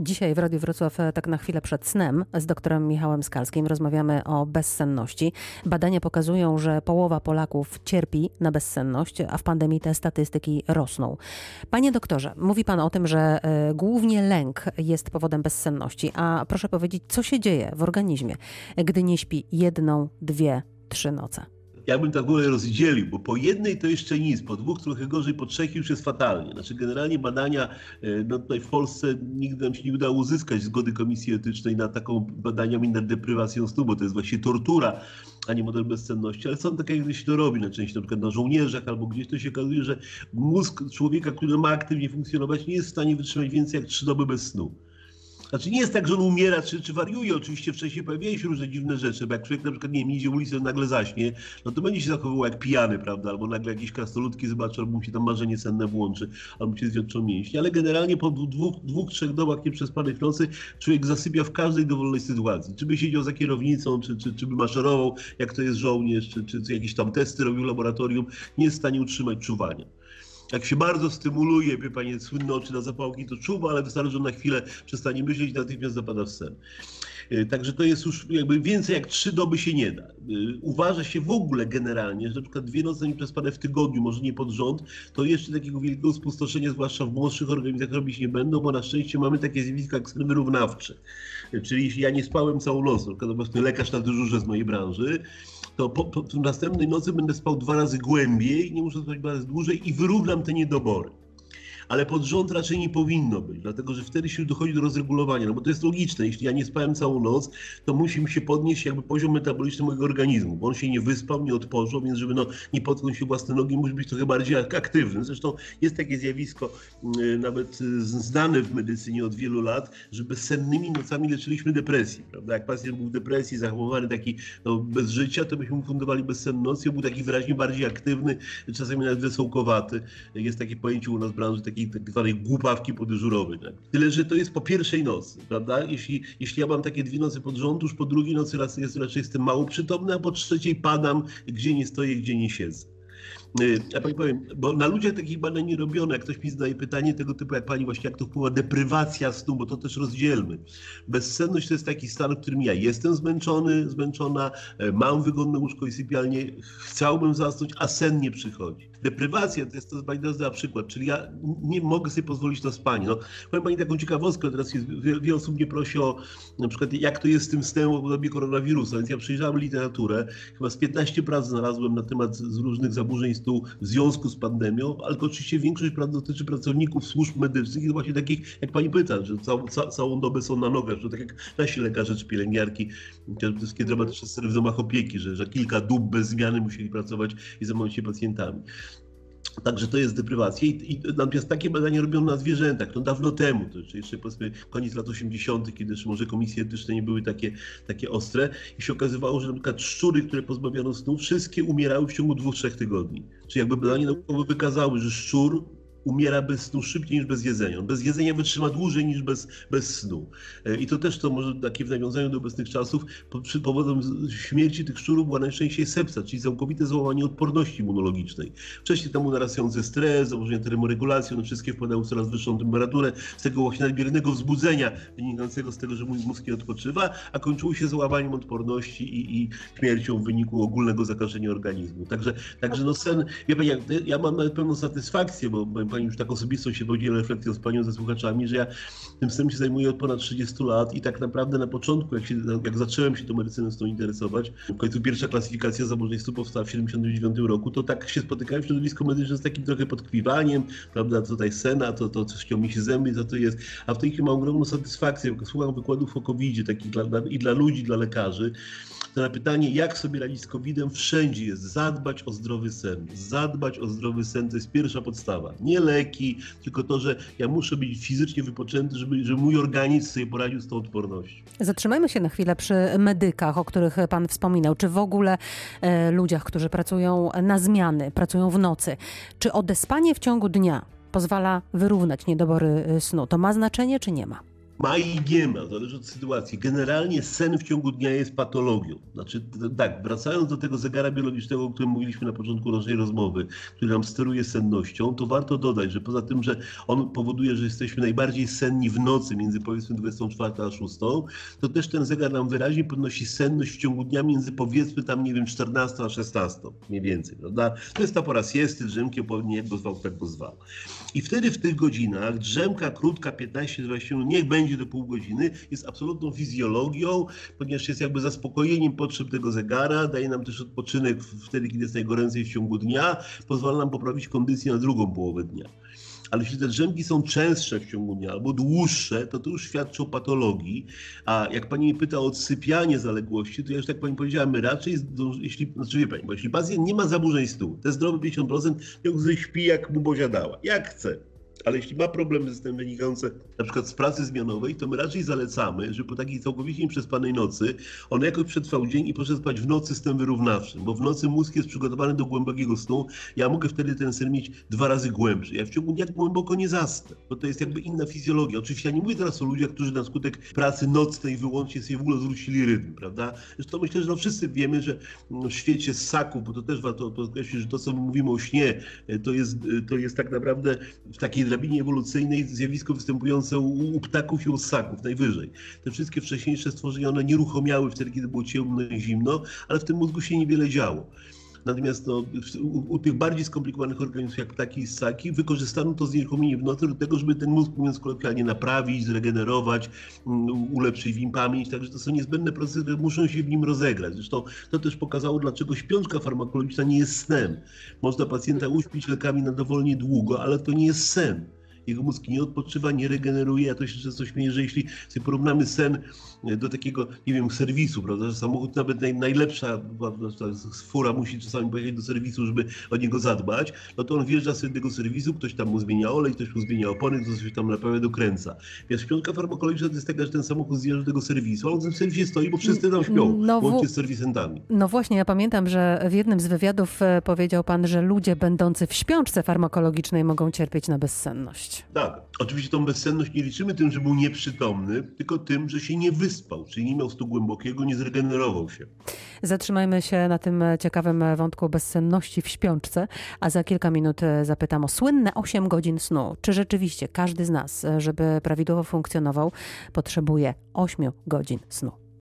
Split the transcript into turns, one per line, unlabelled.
Dzisiaj w Radiu Wrocław e, tak na chwilę przed snem z doktorem Michałem Skalskim rozmawiamy o bezsenności. Badania pokazują, że połowa Polaków cierpi na bezsenność, a w pandemii te statystyki rosną. Panie doktorze, mówi pan o tym, że y, głównie lęk jest powodem bezsenności, a proszę powiedzieć, co się dzieje w organizmie, gdy nie śpi jedną, dwie, trzy noce?
Ja bym tak w ogóle rozdzielił, bo po jednej to jeszcze nic, po dwóch trochę gorzej, po trzech już jest fatalnie. Znaczy generalnie badania, e, no tutaj w Polsce nigdy nam się nie udało uzyskać zgody Komisji Etycznej na taką badaniami nad deprywacją snu, bo to jest właśnie tortura, a nie model bezsenności, ale są takie, jak się to robi na części, na przykład na żołnierzach albo gdzieś, to się okazuje, że mózg człowieka, który ma aktywnie funkcjonować, nie jest w stanie wytrzymać więcej jak trzy doby bez snu. Znaczy nie jest tak, że on umiera czy, czy wariuje. Oczywiście wcześniej pojawiają się różne dziwne rzeczy, bo jak człowiek na przykład nie wiem, idzie ulicą nagle zaśnie, no to będzie się zachowywał jak pijany, prawda? Albo nagle jakieś krasnoludki zobaczy, albo mu się tam marzenie senne włączy, albo się zwiączą mięśnie. Ale generalnie po dwóch, dwóch trzech dobach nieprzespanych nocy człowiek zasypia w każdej dowolnej sytuacji. Czy by siedział za kierownicą, czy, czy, czy by maszerował, jak to jest żołnierz, czy, czy, czy jakieś tam testy robił w laboratorium, nie jest w stanie utrzymać czuwania jak się bardzo stymuluje, wie panie, słynne oczy na zapałki, to czuwa, ale wystarczy, że na chwilę przestanie myśleć natychmiast zapada w sen. E, także to jest już jakby więcej jak trzy doby się nie da. E, uważa się w ogóle generalnie, że na przykład dwie noce nieprzespane w tygodniu, może nie pod rząd, to jeszcze takiego wielkiego spustoszenia, zwłaszcza w młodszych organizacjach robić nie będą, bo na szczęście mamy takie zjawiska jak sny wyrównawcze. E, czyli jeśli ja nie spałem całą noc, na przykład lekarz na dyżurze z mojej branży, to po, po, następnej nocy będę spał dwa razy głębiej, nie muszę spać dwa razy dłużej i wyrównam te niedobory ale pod rząd raczej nie powinno być, dlatego że wtedy się dochodzi do rozregulowania, no bo to jest logiczne, jeśli ja nie spałem całą noc, to musi mi się podnieść jakby poziom metaboliczny mojego organizmu, bo on się nie wyspał, nie odpoczął, więc żeby no, nie potknąć się własne nogi, musi być trochę bardziej aktywny. Zresztą jest takie zjawisko, yy, nawet yy, znane w medycynie od wielu lat, że bezsennymi nocami leczyliśmy depresję, prawda? Jak pacjent był w depresji, zachowany taki no, bez życia, to byśmy mu fundowali bezsenność i on był taki wyraźnie bardziej aktywny, czasami nawet wesołkowaty. Jest takie pojęcie u nas w branży, takiej tak zwanej głupawki podyżurowej. Tak? Tyle, że to jest po pierwszej nocy, prawda? Jeśli, jeśli ja mam takie dwie nocy pod rząd, już po drugiej nocy raz jest, raczej jestem mało przytomny, a po trzeciej padam, gdzie nie stoję, gdzie nie siedzę. Y, ja pani powiem, bo na ludziach takich badań nie robiono. Jak ktoś mi zadaje pytanie tego typu, jak pani właśnie, jak to wpływa deprywacja snu, bo to też rozdzielmy. Bezsenność to jest taki stan, w którym ja jestem zmęczony, zmęczona, e, mam wygodne łóżko i sypialnię, chciałbym zasnąć, a sen nie przychodzi. Deprywacja to jest to bardzo przykład, czyli ja nie mogę sobie pozwolić na spanie. No, powiem pani taką ciekawostkę, teraz jest, wiele osób mnie prosi o na przykład jak to jest z tym snem w obdobie koronawirusa, więc ja przejrzałem literaturę, chyba z 15 prac znalazłem na temat z różnych zaburzeń snu w związku z pandemią, ale to oczywiście większość prac dotyczy pracowników służb medycznych i właśnie takich, jak pani pyta, że całą, ca, całą dobę są na nogach, że tak jak nasi lekarze czy pielęgniarki, te wszystkie dramatyczne sceny w domach opieki, że, że kilka dób bez zmiany musieli pracować i zajmować się pacjentami. Także to jest deprywacja. I, I, natomiast takie badania robiono na zwierzętach, no dawno temu, to jeszcze, jeszcze powiedzmy koniec lat 80., kiedy może komisje etyczne nie były takie, takie ostre, i się okazywało, że na przykład szczury, które pozbawiono snu, wszystkie umierały w ciągu dwóch, trzech tygodni. Czyli jakby badania naukowe wykazały, że szczur umiera bez snu szybciej niż bez jedzenia. Bez jedzenia wytrzyma dłużej niż bez, bez snu. E, I to też to może takie w nawiązaniu do obecnych czasów, przy powodem śmierci tych szczurów była najczęściej sepsa, czyli całkowite złamanie odporności immunologicznej. Wcześniej temu narastający stres, założenie termoregulacji, one wszystkie wpadały w coraz wyższą temperaturę z tego właśnie nadmiernego wzbudzenia wynikającego z tego, że mój mózg nie odpoczywa, a kończyło się złamaniem odporności i, i śmiercią w wyniku ogólnego zakażenia organizmu. Także, także no sen, ja, ja, mam pełną satysfakcję, bo pani już tak osobisto się podzielę refleksją z panią, ze słuchaczami, że ja tym systemem się zajmuję od ponad 30 lat i tak naprawdę na początku, jak, się, jak zacząłem się tą medycyną z tą interesować, w końcu pierwsza klasyfikacja zaburzeń snu powstała w 79 roku, to tak się spotykałem w środowisku medycznym z takim trochę podkwiwaniem, prawda, tutaj sena, to, to coś mi się zęby, za to jest, a w tej chwili mam ogromną satysfakcję, słucham wykładów o covid takich dla, dla, i dla ludzi, dla lekarzy, to na pytanie, jak sobie radzić z COVID-em, wszędzie jest zadbać o zdrowy sen. Zadbać o zdrowy sen to jest pierwsza podstawa. Nie leki, tylko to, że ja muszę być fizycznie wypoczęty, żeby, żeby mój organizm sobie poradził z tą odpornością.
Zatrzymajmy się na chwilę przy medykach, o których Pan wspominał. Czy w ogóle e, ludziach, którzy pracują na zmiany, pracują w nocy, czy odespanie w ciągu dnia pozwala wyrównać niedobory e, snu? To ma znaczenie, czy nie ma?
Ma i nie ma, zależy od sytuacji. Generalnie sen w ciągu dnia jest patologią. Znaczy, tak, wracając do tego zegara biologicznego, o którym mówiliśmy na początku naszej rozmowy, który nam steruje sennością, to warto dodać, że poza tym, że on powoduje, że jesteśmy najbardziej senni w nocy, między powiedzmy 24 a 6, to też ten zegar nam wyraźnie podnosi senność w ciągu dnia między powiedzmy tam, nie wiem, 14 a 16, mniej więcej, prawda? To jest ta pora siesty, drzemki, opowiednie, jak go zwał, tak go zwał. I wtedy w tych godzinach drzemka krótka, 15-20 minut, niech będzie do pół godziny, jest absolutną fizjologią, ponieważ jest jakby zaspokojeniem potrzeb tego zegara, daje nam też odpoczynek wtedy, kiedy jest najgoręcej w ciągu dnia, pozwala nam poprawić kondycję na drugą połowę dnia. Ale jeśli te drzemki są częstsze w ciągu dnia albo dłuższe, to to już świadczy o patologii. A jak pani mnie pyta o odsypianie zaległości, to ja już tak pani powiedziałem, raczej, jeśli, znaczy wie pani, bo jeśli pacjent nie ma zaburzeń snu, te zdrowe 50%, niech śpi jak mu Bozia dała, jak chce ale jeśli ma problemy z tym wynikające na przykład z pracy zmianowej, to my raczej zalecamy, że po takiej całkowicie nieprzespanej nocy on jakoś przetrwał dzień i poszedł spać w nocy z tym wyrównawczym, bo w nocy mózg jest przygotowany do głębokiego snu. Ja mogę wtedy ten sen mieć dwa razy głębszy. Ja w ciągu dnia głęboko nie zasnę, bo to jest jakby inna fizjologia. Oczywiście ja nie mówię teraz o ludziach, którzy na skutek pracy nocnej wyłącznie sobie w ogóle zwrócili rytm, prawda? Zresztą myślę, że no wszyscy wiemy, że w świecie ssaków, bo to też warto podkreślić, że to, co mówimy o śnie, to jest, to jest tak naprawdę w takiej drabinie ewolucyjnej zjawisko występujące u, u, ptaków i u ssaków najwyżej. Te wszystkie wcześniejsze stworzenia, one nieruchomiały wtedy, kiedy było ciemno i zimno, ale w tym mózgu się niewiele działo. Natomiast no, u, u, tych bardziej skomplikowanych organizmów jak ptaki i ssaki wykorzystano to znieruchomienie w nocy do tego, żeby ten mózg, mówiąc kolokwialnie, naprawić, zregenerować, um, ulepszyć w nim pamięć. Także to są niezbędne procesy, które muszą się w nim rozegrać. Zresztą to też pokazało, dlaczego śpiączka farmakologiczna nie jest snem. Można pacjenta uśpić lekami na dowolnie długo, ale to nie jest sen jego mózg nie odpoczywa, nie regeneruje. Ja to się często śmieję, że jeśli sobie porównamy sen e, do takiego, nie wiem, serwisu, prawda, że samochód nawet naj, najlepsza fura musi czasami pojechać do serwisu, żeby o niego zadbać, no to on wjeżdża sobie do tego serwisu, ktoś tam mu zmienia olej, ktoś mu zmienia opony, ktoś coś tam naprawia, dokręca. Więc śpiątka farmakologiczna to jest taka, że ten samochód zjeżdża do tego serwisu, a on w tym serwisie stoi, bo wszyscy tam śpią, no, łącznie z serwisentami.
No właśnie, ja pamiętam, że w jednym z wywiadów e, powiedział pan, że ludzie będący w śpiączce farmakologicznej mogą cierpieć na bezsenność.
Tak. Oczywiście tą bezsenność nie liczymy tym, że był nieprzytomny, tylko tym, że się nie wyspał, czyli nie miał stu głębokiego, nie zregenerował się.
Zatrzymajmy się na tym ciekawym wątku bezsenności w śpiączce, a za kilka minut zapytam o słynne 8 godzin snu. Czy rzeczywiście każdy z nas, żeby prawidłowo funkcjonował, potrzebuje 8 godzin snu?